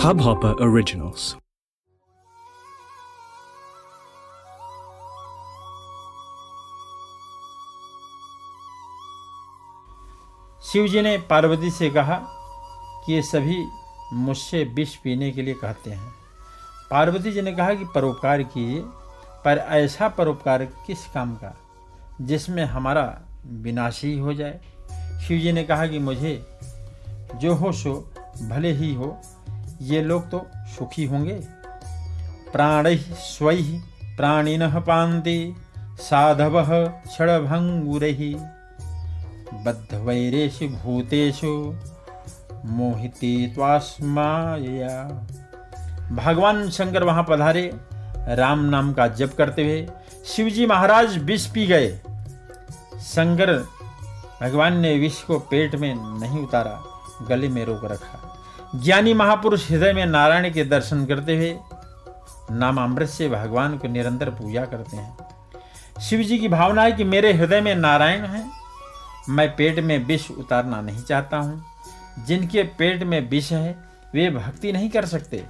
Hubhopper Originals. Shiv जी ने पार्वती से कहा कि ये सभी मुझसे विष पीने के लिए कहते हैं पार्वती जी ने कहा कि परोपकार कीजिए, पर ऐसा परोपकार किस काम का जिसमें हमारा विनाश ही हो जाए शिव जी ने कहा कि मुझे जो हो सो भले ही हो ये लोग तो सुखी होंगे। प्राण स्वै प्राणिन पान्ति, साधव क्षणभंगुर बद्धवैरेषु भूतेषु मोहिते त्वास्माया भगवान शंकर वहाँ पधारे, राम नाम का जप करते हुए शिवजी महाराज विष पी गए। शंकर भगवान ने विष को पेट में नहीं उतारा, गले में रोक रखा। ज्ञानी महापुरुष हृदय में नारायण के दर्शन करते हुए नाम अमृत से भगवान को निरंतर पूजा करते हैं। शिव जी की भावना है कि मेरे हृदय में नारायण है। मैं पेट में विष उतारना नहीं चाहता हूँ। जिनके पेट में विष है, वे भक्ति नहीं कर सकते।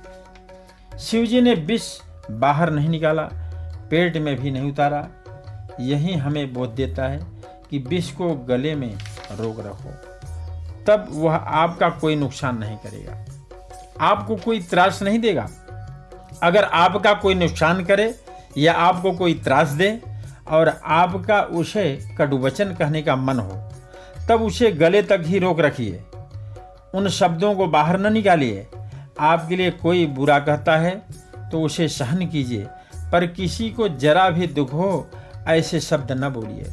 शिव जी ने विष बाहर नहीं निकाला, पेट में भी नहीं उतारा। यही हमें बोध देता है कि विष को गले में रोक रखो। तब वह आपका कोई नुकसान नहीं करेगा। आपको कोई त्रास नहीं देगा। अगर आपका कोई नुकसान करे या आपको कोई त्रास दे और आपका उसे कटुवचन कहने का मन हो, तब उसे गले तक ही रोक रखिए। उन शब्दों को बाहर न निकालिए। आपके लिए कोई बुरा कहता है तो उसे सहन कीजिए, पर किसी को जरा भी दुख हो, ऐसे शब्द न बोलिए।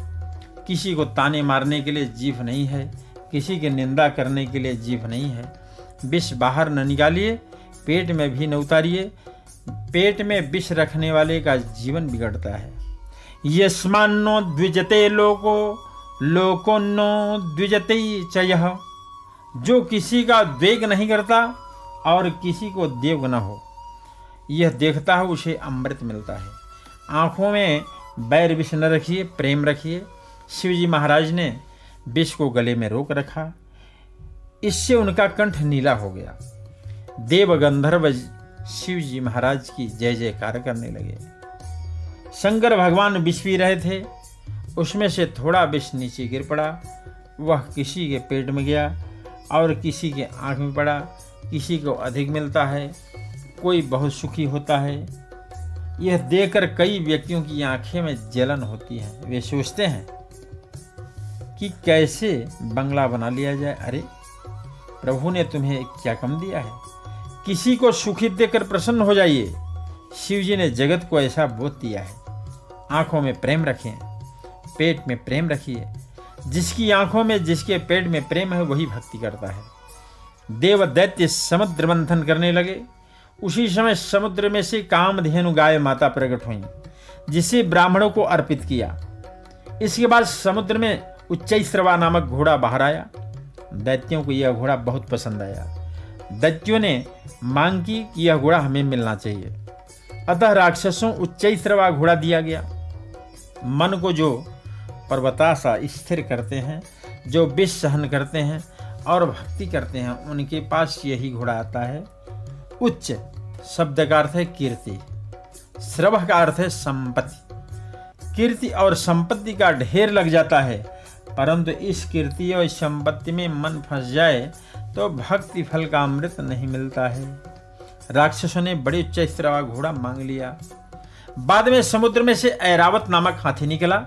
किसी को ताने मारने के लिए जीव नहीं है किसी की निंदा करने के लिए जीभ नहीं है। विष बाहर न निकालिए, पेट में भी न उतारिए। पेट में विष रखने वाले का जीवन बिगड़ता है। यस्मान्नो द्विजते लोको, लोकोन्नो द्विजते चय। जो किसी का द्वेग नहीं करता और किसी को देव न हो, यह देखता है, उसे अमृत मिलता है। आँखों में बैर विष न रखिए, प्रेम रखिए। शिवजी महाराज ने विष को गले में रोक रखा। इससे उनका कंठ नीला हो गया। देव गंधर्व शिव जी महाराज की जय जयकार करने लगे। शंकर भगवान विष पी रहे थे। उसमें से थोड़ा विष नीचे गिर पड़ा। वह किसी के पेट में गया और किसी के आँख में पड़ा। किसी को अधिक मिलता है, कोई बहुत सुखी होता है। यह देखकर कई व्यक्तियों की आँखें में जलन होती है। वे सोचते हैं कि कैसे बंगला बना लिया जाए? अरे, प्रभु ने तुम्हें क्या कम दिया है? किसी को सुखी देकर प्रसन्न हो जाइए। शिव जी ने जगत को ऐसा बोध दिया है। आँखों में प्रेम रखें, पेट में प्रेम रखिए। जिसकी आँखों में, जिसके पेट में प्रेम है, वही भक्ति करता है। देव दैत्य समुद्र मंथन करने लगे। उसी समय समुद्र में से कामधेनु गाय माता प्रकट हुई, जिसे ब्राह्मणों को अर्पित किया। इसके बाद समुद्र में उच्चैश्रवा नामक घोड़ा बाहर आया। दैत्यों को यह घोड़ा बहुत पसंद आया। दैत्यों ने मांग की कि यह घोड़ा हमें मिलना चाहिए। अतः राक्षसों उच्चैश्रवा घोड़ा दिया गया। मन को जो पर्वताशा स्थिर करते हैं, जो विष सहन करते हैं और भक्ति करते हैं, उनके पास यही घोड़ा आता है। उच्च शब्द का अर्थ है कीर्ति। श्रव का अर्थ है संपत्ति। कीर्ति और संपत्ति का ढेर लग जाता है। परंतु इस कीर्ति और इस संपत्ति में मन फंस जाए तो भक्ति फल का अमृत नहीं मिलता है। राक्षसों ने बड़े उच्च स्त्रवा घोड़ा मांग लिया। बाद में समुद्र में से ऐरावत नामक हाथी निकला।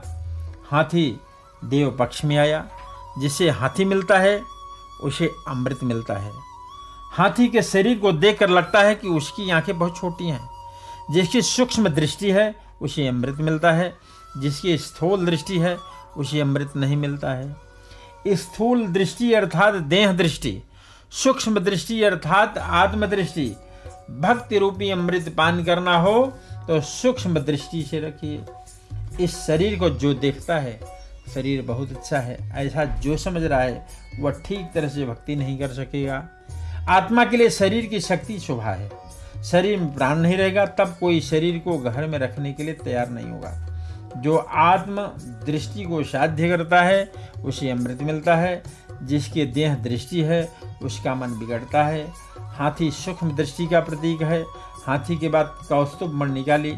हाथी देव पक्ष में आया। जिसे हाथी मिलता है, उसे अमृत मिलता है। हाथी के शरीर को देखकर लगता है कि उसकी आँखें बहुत छोटी हैं। जिसकी सूक्ष्म दृष्टि है, उसे अमृत मिलता है। जिसकी स्थूल दृष्टि है उसे अमृत नहीं मिलता है। स्थूल दृष्टि अर्थात देह दृष्टि, सूक्ष्म दृष्टि अर्थात आत्म दृष्टि भक्ति रूपी अमृत पान करना हो तो सूक्ष्म दृष्टि से रखिए। इस शरीर को जो देखता है, शरीर बहुत अच्छा है, ऐसा जो समझ रहा है, वह ठीक तरह से भक्ति नहीं कर सकेगा। आत्मा के लिए शरीर की शक्ति शोभा है। शरीर में प्राण नहीं रहेगा, तब कोई शरीर को घर में रखने के लिए तैयार नहीं होगा। जो आत्म दृष्टि को साध्य करता है, उसे अमृत मिलता है। जिसके देह दृष्टि है, उसका मन बिगड़ता है। हाथी सूक्ष्म दृष्टि का प्रतीक है। हाथी के बाद कौस्तुभ मण निकाली,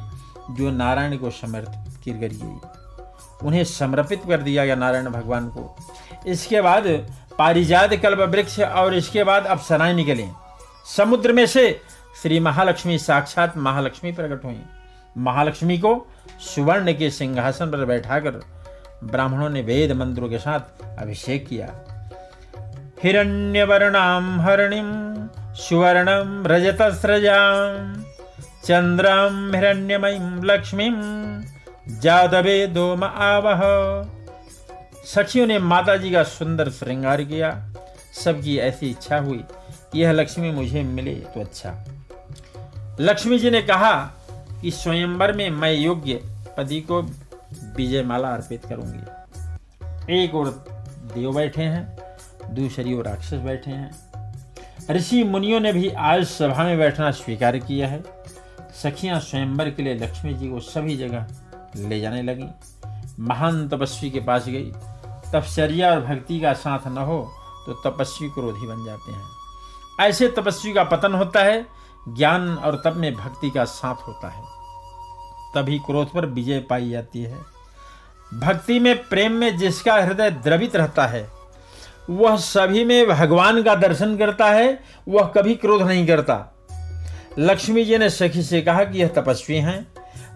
जो नारायण को समर्पित की गई। उन्हें समर्पित कर दिया गया नारायण भगवान को। इसके बाद पारिजात कल्प वृक्ष और इसके बाद अप्सराएँ निकले। समुद्र में से श्री महालक्ष्मी साक्षात महालक्ष्मी प्रकट हुई। महालक्ष्मी को सुवर्ण के सिंहासन पर बैठाकर ब्राह्मणों ने वेद मंत्रों के साथ अभिषेक किया। हिरण्यवर्णाम हरणिम सुवर्णम रजतस्रजाम चंद्रम हिरण्यमयीं लक्ष्मीम जादवे दोम आवह। सखियों ने माता जी का सुंदर श्रृंगार किया। सबकी ऐसी इच्छा हुई, यह लक्ष्मी मुझे मिले तो अच्छा। लक्ष्मी जी ने कहा कि स्वयंवर में मैं योग्य पति को विजय माला अर्पित करूँगी। एक और देव बैठे हैं, दूसरी ओर राक्षस बैठे हैं। ऋषि मुनियों ने भी आज सभा में बैठना स्वीकार किया है। सखियाँ स्वयंवर के लिए लक्ष्मी जी को सभी जगह ले जाने लगी। महान तपस्वी के पास गई। तपचर्या और भक्ति का साथ न हो तो तपस्वी क्रोधी बन जाते हैं। ऐसे तपस्वी का पतन होता है, ज्ञान और तप में भक्ति का साथ होता है। तभी क्रोध पर विजय पाई जाती है। भक्ति में, प्रेम में जिसका हृदय द्रवित रहता है, वह सभी में भगवान का दर्शन करता है, वह कभी क्रोध नहीं करता। लक्ष्मी जी ने सखी से कहा कि यह तपस्वी हैं,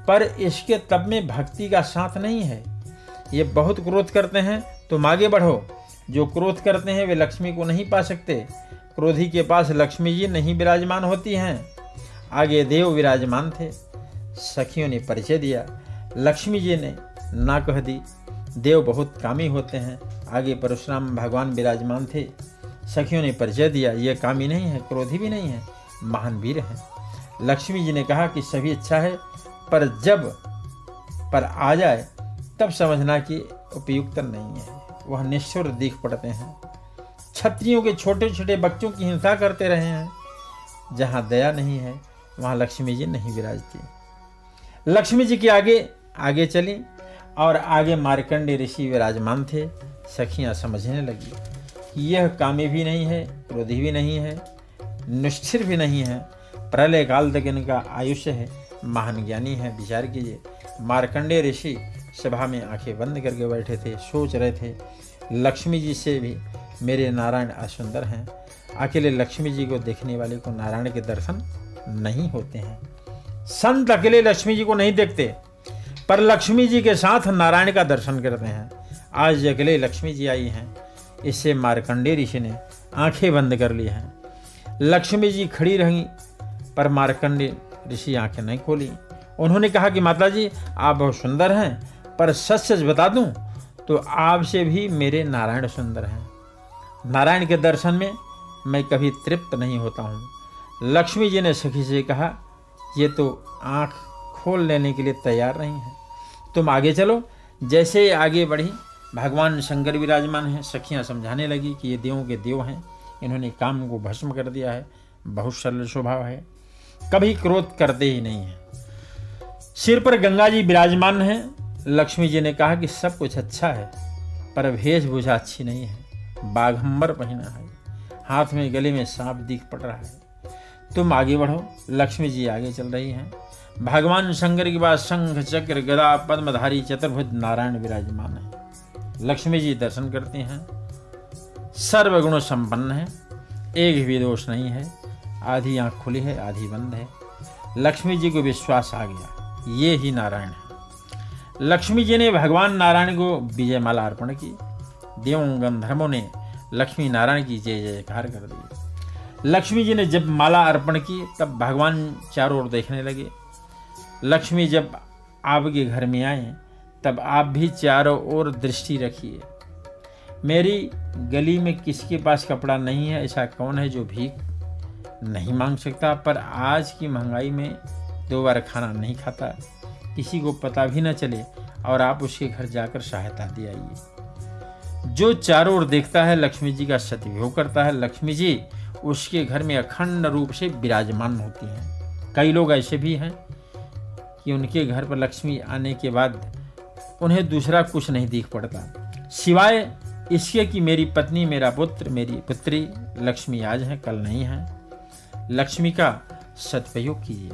पर इसके तप में भक्ति का साथ नहीं है। ये बहुत क्रोध करते हैं, तुम आगे बढ़ो। जो क्रोध करते हैं, वे लक्ष्मी को नहीं पा सकते। क्रोधी के पास लक्ष्मी जी नहीं विराजमान होती हैं। आगे देव विराजमान थे। सखियों ने परिचय दिया। लक्ष्मी जी ने ना कह दी। देव बहुत कामी होते हैं। आगे परशुराम भगवान विराजमान थे। सखियों ने परिचय दिया, ये कामी नहीं है, क्रोधी भी नहीं है, महान वीर हैं। लक्ष्मी जी ने कहा कि सभी अच्छा है, पर जब पर आ जाए, तब समझना कि उपयुक्त नहीं है। वह निष्ठुर दिख पड़ते हैं। क्षत्रियों के छोटे छोटे बच्चों की हिंसा करते रहे हैं। जहाँ दया नहीं है, वहाँ लक्ष्मी जी नहीं विराजती। लक्ष्मी जी के आगे आगे चली और आगे मार्कंडे ऋषि विराजमान थे। सखियाँ समझने लगी, यह कामी भी नहीं है, क्रोधी भी नहीं है, निष्ठिर भी नहीं है। प्रलय काल तक इनका आयुष्य है, महान ज्ञानी है, विचार कीजिए। मार्कंडे ऋषि सभा में आँखें बंद करके बैठे थे, सोच रहे थे, लक्ष्मी जी से भी मेरे नारायण असुंदर हैं। अकेले लक्ष्मी जी को देखने वाले को नारायण के दर्शन नहीं होते हैं। संत अकेले लक्ष्मी जी को नहीं देखते, पर लक्ष्मी जी के साथ नारायण का दर्शन करते हैं। आज अकेले लक्ष्मी जी आई हैं। इससे मार्कंडे ऋषि ने आँखें बंद कर ली हैं। लक्ष्मी जी खड़ी रही, पर मारकंडे ऋषि आँखें नहीं खोली। उन्होंने कहा कि माता जी आप बहुत सुंदर हैं, पर सच सच बता दूँ तो आपसे भी मेरे नारायण सुंदर हैं। नारायण के दर्शन में मैं कभी तृप्त नहीं होता हूँ। लक्ष्मी जी ने सखी से कहा ये तो आँख खोल लेने के लिए तैयार नहीं है। तुम आगे चलो। जैसे आगे बढ़ी, भगवान शंकर विराजमान हैं। सखियाँ समझाने लगी कि ये देवों के देव हैं। इन्होंने काम को भस्म कर दिया है। बहुत सरल स्वभाव है। कभी क्रोध करते ही नहीं है। सिर पर गंगा जी विराजमान हैं। लक्ष्मी जी ने कहा कि सब कुछ अच्छा है, पर वेशभूषा अच्छी नहीं है। बाघंबर पहना है। हाथ में गले में सांप दिख पड़ रहा है। तुम आगे बढ़ो। लक्ष्मी जी आगे चल रही हैं। भगवान शंकर के बाद शंख चक्र गदा पद्मधारी चतुर्भुज नारायण विराजमान है। लक्ष्मी जी दर्शन करते हैं। सर्वगुण संपन्न है। एक भी दोष नहीं है। आधी आँख खुली है, आधी बंद है। लक्ष्मी जी को विश्वास आ गया। ये ही नारायण है। लक्ष्मी जी ने भगवान नारायण को विजय माला अर्पण की। देवों, गंधर्वों ने लक्ष्मी नारायण की जय जयकार कर दी। लक्ष्मी जी ने जब माला अर्पण की, तब भगवान चारों ओर देखने लगे। लक्ष्मी जब आपके घर में आए, तब आप भी चारों ओर दृष्टि रखिए। मेरी गली में किसके पास कपड़ा नहीं है, ऐसा कौन है जो भीख नहीं मांग सकता? पर आज की महँगाई में दो बार खाना नहीं खाता। किसी को पता भी न चले और आप उसके घर जाकर सहायता दे आइए। जो चारों ओर देखता है, लक्ष्मी जी का सदुपयोग करता है। लक्ष्मी जी उसके घर में अखंड रूप से विराजमान होती हैं। कई लोग ऐसे भी हैं कि उनके घर पर लक्ष्मी आने के बाद उन्हें दूसरा कुछ नहीं दिख पड़ता। सिवाय इसके कि मेरी पत्नी, मेरा पुत्र, मेरी पुत्री लक्ष्मी आज है, कल नहीं है। लक्ष्मी का सदुपयोग कीजिए।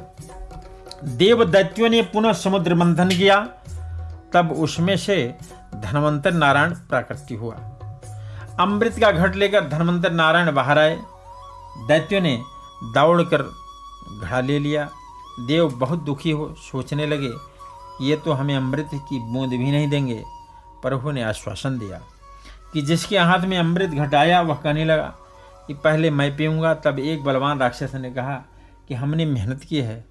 देव दैत्यों ने पुनः समुद्र मंथन किया। तब उसमें से धनवंतर नारायण प्राकृति हुआ। अमृत का घट लेकर धनवंतर नारायण बाहर आए। दैत्यों ने दौड़कर घड़ा ले लिया। देव बहुत दुखी हो, सोचने लगे, ये तो हमें अमृत की बूंद भी नहीं देंगे। प्रभु ने आश्वासन दिया कि जिसके हाथ में अमृत घटाया, वह कहने लगा कि, पहले मैं पीऊँगा। तब एक बलवान राक्षस ने कहा कि, हमने मेहनत की है,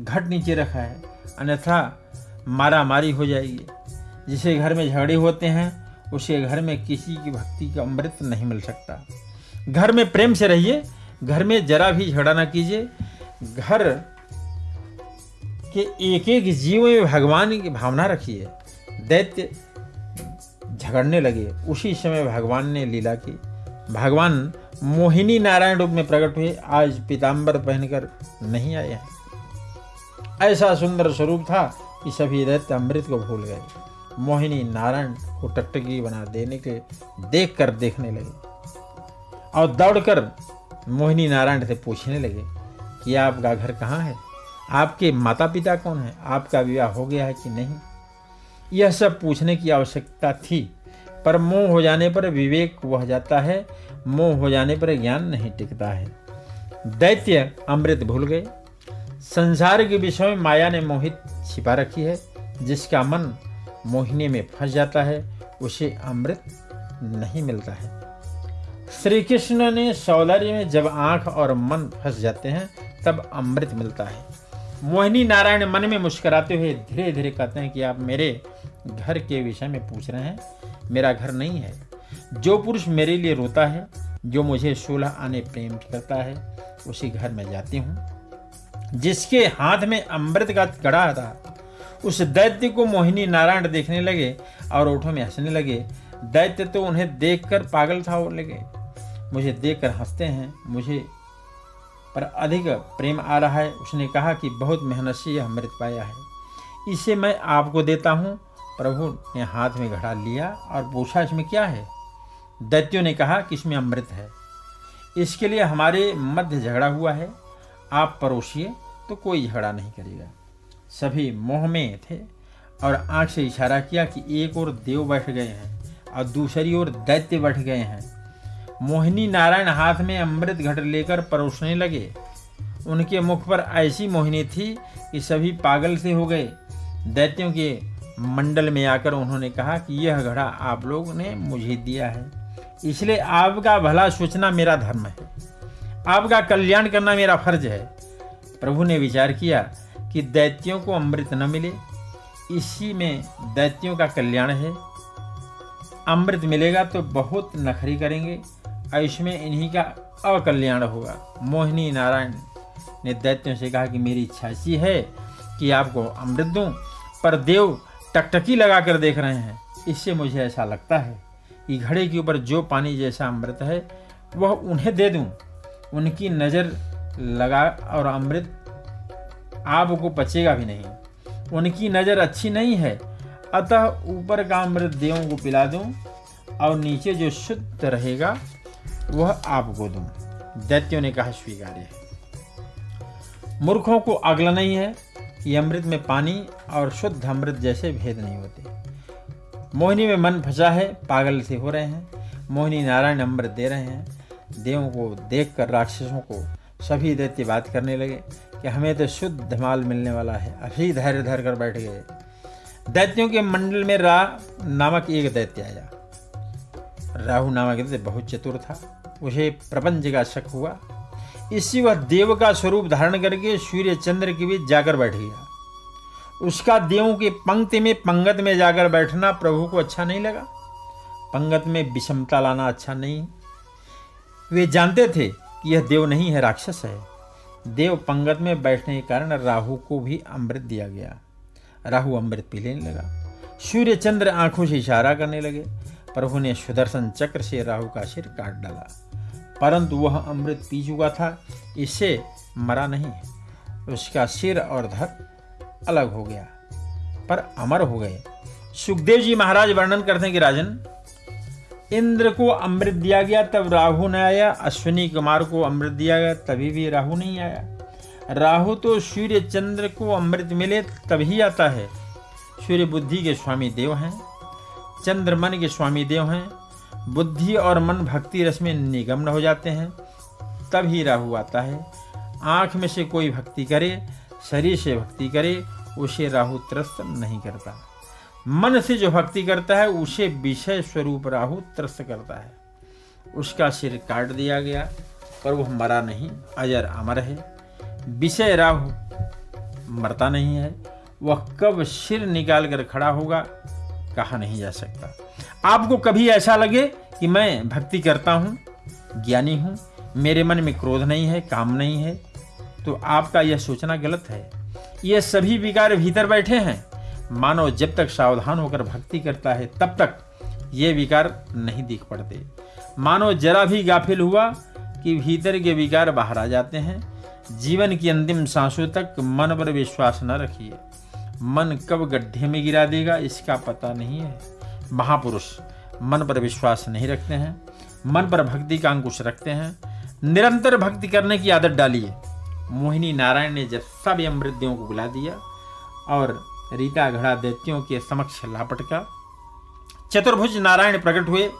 घट नीचे रखा है, अन्यथा मारा मारी हो जाएगी। जिसे घर में झगड़े होते हैं, उसे घर में किसी की भक्ति का अमृत नहीं मिल सकता। घर में प्रेम से रहिए, घर में जरा भी झगड़ा ना कीजिए। घर के एक एक जीव में भगवान की भावना रखिए, दैत्य झगड़ने लगे। उसी समय भगवान ने लीला की। भगवान मोहिनी नारायण रूप में प्रकट हुए। आज पीताम्बर पहनकर नहीं आए हैं। ऐसा सुंदर स्वरूप था कि सभी दैत्य अमृत को भूल गए। मोहिनी नारायण को टकटकी बना देने के देख कर देखने लगे। और दौड़कर मोहिनी नारायण से पूछने लगे कि आपका घर कहाँ है? आपके माता पिता कौन है? आपका विवाह हो गया है कि नहीं? यह सब पूछने की आवश्यकता थी, पर मोह हो जाने पर विवेक वह जाता है, मोह हो जाने पर ज्ञान नहीं टिकता है। दैत्य अमृत भूल गए। संसार के विषय में माया ने मोहित छिपा रखी है, जिसका मन मोहिनी में फंस जाता है, उसे अमृत नहीं मिलता है। श्री कृष्ण ने सौलर्य में जब आँख और मन फंस जाते हैं, तब अमृत मिलता है। मोहिनी नारायण मन में मुस्कराते हुए धीरे धीरे कहते हैं कि आप मेरे घर के विषय में पूछ रहे हैं। मेरा घर नहीं है। जो पुरुष मेरे लिए रोता है, जो मुझे सोलह आने प्रेम करता है, उसी घर में जाती हूँ। जिसके हाथ में अमृत का कड़ा था, उस दैत्य को मोहिनी नारायण देखने लगे और ओठों में हंसने लगे। दैत्य तो उन्हें देखकर पागल था और लगे। मुझे देखकर हँसते हैं, मुझे पर अधिक प्रेम आ रहा है। उसने कहा कि बहुत मेहनत से यह अमृत पाया है। इसे मैं आपको देता हूँ। प्रभु ने हाथ में घड़ा लिया और पूछा, इसमें क्या है? दैत्यों ने कहा कि इसमें अमृत है? इसके लिए हमारे मध्य झगड़ा हुआ है। आप परोसिए तो कोई झगड़ा नहीं करेगा। सभी मोह में थे और आँख से इशारा किया कि एक और देव बैठ गए हैं और दूसरी ओर दैत्य बैठ गए हैं। मोहिनी नारायण हाथ में अमृत घट लेकर परोसने लगे। उनके मुख पर ऐसी मोहिनी थी कि सभी पागल से हो गए। दैत्यों के मंडल में आकर उन्होंने कहा कि यह घड़ा आप लोग ने मुझे दिया है। इसलिए आपका भला सोचना मेरा धर्म है। आपका कल्याण करना मेरा फ़र्ज़ है। प्रभु ने विचार किया कि दैत्यों को अमृत न मिले। इसी में दैत्यों का कल्याण है। अमृत मिलेगा तो बहुत नखरी करेंगे। और में इन्हीं का अकल्याण होगा। मोहिनी नारायण ने दैत्यों से कहा कि मेरी इच्छा ऐसी है कि आपको अमृत दूँ, पर देव टकटकी लगा कर देख रहे हैं। इससे मुझे ऐसा लगता है कि घड़े के ऊपर जो पानी जैसा अमृत है, वह उन्हें दे दूँ। उनकी नज़र लगा और अमृत आपको पचेगा भी नहीं। उनकी नज़र अच्छी नहीं है, अतः ऊपर का अमृत देवों को पिला दूँ और नीचे जो शुद्ध रहेगा वह आपको दूँ। दैत्यों ने कहा, स्वीकार्य। मूर्खों को अगला नहीं है कि अमृत में पानी और शुद्ध अमृत जैसे भेद नहीं होते। मोहिनी में मन फंसा है, पागल से हो रहे हैं। मोहिनी नारायण अमृत दे रहे हैं। देवों को देखकर राक्षसों को सभी दैत्य बात करने लगे कि हमें तो शुद्ध माल मिलने वाला है। अभी धैर्य धर कर बैठ गए। दैत्यों के मंडल में रा नामक एक दैत्य आया। राहु नामक दैत्य बहुत चतुर था। उसे प्रपंच का शक हुआ। इसी वह देव का स्वरूप धारण करके सूर्य चंद्र के बीच जाकर बैठ गया। उसका देवों की पंक्ति में पंगत में जाकर बैठना प्रभु को अच्छा नहीं लगा। पंगत में विषमता लाना अच्छा नहीं। वे जानते थे कि यह देव नहीं है, राक्षस है। देव पंगत में बैठने के कारण राहु को भी अमृत दिया गया। राहु अमृत पी लेने लगा। सूर्य चंद्र आँखों से इशारा करने लगे। प्रभु ने सुदर्शन चक्र से राहु का सिर काट डाला। परंतु वह अमृत पी चुका था, इससे मरा नहीं। उसका सिर और धर अलग हो गया, पर अमर हो गए। सुखदेव जी महाराज वर्णन करते हैं कि राजन, इंद्र को अमृत दिया गया, तब राहु न आया। अश्विनी कुमार को अमृत दिया गया, तभी भी राहु नहीं आया। राहु तो सूर्य चंद्र को अमृत मिले, तभी आता है। सूर्य बुद्धि के स्वामी देव हैं चंद्र मन के स्वामी देव हैं बुद्धि और मन भक्ति रस में निगम्न हो जाते हैं। तब ही राहु आता है। आँख में से कोई भक्ति करे, शरीर से भक्ति करे, उसे राहु त्रस्त नहीं करता। मन से जो भक्ति करता है, उसे विषय स्वरूप राहु त्रस्त करता है। उसका सिर काट दिया गया पर वह मरा नहीं, अजर अमर है। विषय राहु मरता नहीं है। वह कब सिर निकाल कर खड़ा होगा, कहा नहीं जा सकता। आपको कभी ऐसा लगे कि मैं भक्ति करता हूँ, ज्ञानी हूँ, मेरे मन में क्रोध नहीं है, काम नहीं है तो आपका यह सोचना गलत है। ये सभी विकार भीतर बैठे हैं। मानव जब तक सावधान होकर भक्ति करता है, तब तक ये विकार नहीं दिख पड़ते। मानव जरा भी गाफिल हुआ कि भीतर के विकार बाहर आ जाते हैं। जीवन की अंतिम सांसों तक मन पर विश्वास न रखिए। मन कब गड्ढे में गिरा देगा, इसका पता नहीं है। महापुरुष, मन पर विश्वास नहीं रखते हैं, मन पर भक्ति का अंकुश रखते हैं, निरंतर भक्ति करने की आदत डालिए। मोहिनी नारायण ने जब सब अमृतदेवों को बुला दिया और रीता घड़ा दैत्यों के समक्ष लापटका चतुर्भुज नारायण प्रकट हुए।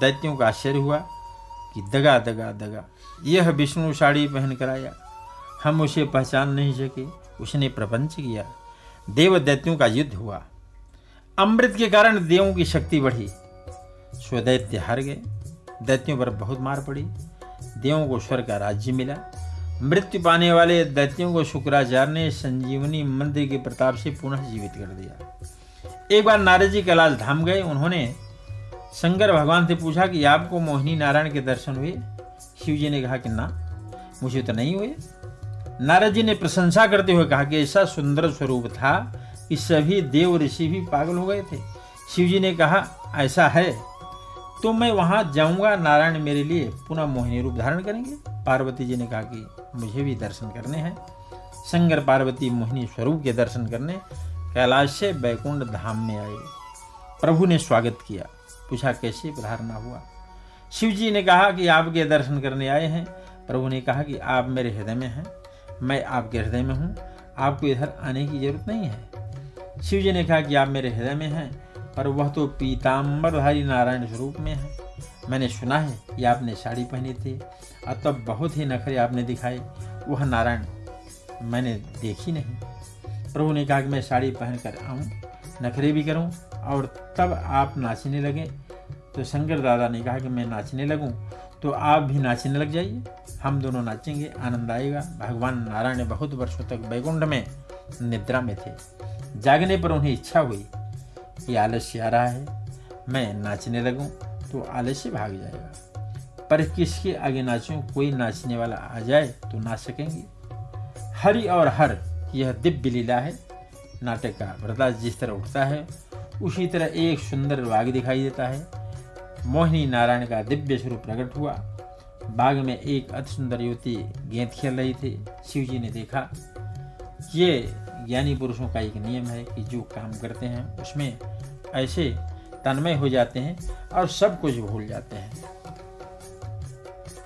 दैत्यों का आश्चर्य हुआ कि दगा दगा दगा, यह विष्णु साड़ी पहन कर आया। हम उसे पहचान नहीं सके, उसने प्रपंच किया। देव दैत्यों का युद्ध हुआ। अमृत के कारण देवों की शक्ति बढ़ी। स्वदैत्य हार गए। दैत्यों पर बहुत मार पड़ी। देवों को स्वर का राज्य मिला। मृत्यु पाने वाले दैत्यों को शुक्राचार्य ने संजीवनी मंदिर के प्रताप से पुनः जीवित कर दिया। एक बार नारद जी कैलाश धाम गए। उन्होंने शंकर भगवान से पूछा कि, आपको मोहिनी नारायण के दर्शन हुए? शिव जी ने कहा कि, ना, मुझे तो नहीं हुए। नारद जी ने प्रशंसा करते हुए कहा कि, ऐसा सुंदर स्वरूप था कि सभी देव ऋषि भी पागल हो गए थे। शिव जी ने कहा, ऐसा है। तो मैं वहाँ जाऊँगा, नारायण मेरे लिए पुनः मोहिनी रूप धारण करेंगे। पार्वती जी ने कहा कि, मुझे भी दर्शन करने हैं। शंकर पार्वती मोहिनी स्वरूप के दर्शन करने कैलाश से बैकुंठ धाम में आए। प्रभु ने स्वागत किया। पूछा, कैसे पधारना हुआ? शिव जी ने कहा कि, आपके दर्शन करने आए हैं। प्रभु ने कहा कि, आप मेरे हृदय में हैं। मैं आपके हृदय में हूँ। आपको इधर आने की ज़रूरत नहीं है। शिव जी ने कहा कि आप मेरे हृदय में हैं, पर वह तो पीताम्बरधारी नारायण स्वरूप में है। मैंने सुना है कि आपने साड़ी पहनी थी, और तब बहुत ही नखरे आपने दिखाए। वह नारायण, मैंने देखी नहीं। प्रभु ने कहा कि मैं साड़ी पहन कर आऊँ, नखरे भी करूँ, और तब आप नाचने लगे। तो शंकर दादा ने कहा कि मैं नाचने लगूं तो आप भी नाचने लग जाइए। हम दोनों नाचेंगे, आनंद आएगा। भगवान नारायण बहुत वर्षों तक बैकुंठ में निद्रा में थे। जागने पर उन्हें इच्छा हुई कि आलस्य आ रहा है, मैं नाचने लगूं तो आलस्य भाग जाएगा। पर किसके आगे नाचूं, कोई नाचने वाला आ जाए तो नाच सकेंगे। हरि और हर, यह दिव्य लीला है। नाटक का वरदास जिस तरह उठता है, उसी तरह एक सुंदर बाघ दिखाई देता है। मोहिनी नारायण का दिव्य स्वरूप प्रकट हुआ। बाग में एक अति सुंदर युवती गेंद खेल रही थी। शिव जी ने देखा ये ज्ञानी पुरुषों का एक नियम है कि जो काम करते हैं उसमें ऐसे तन्मय हो जाते हैं और सब कुछ भूल जाते हैं।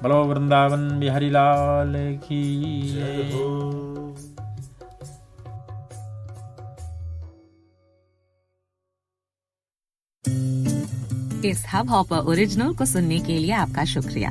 बलो वृंदावन बिहारी लाल की इस हब हॉपर ओरिजिनल को सुनने के लिए आपका शुक्रिया।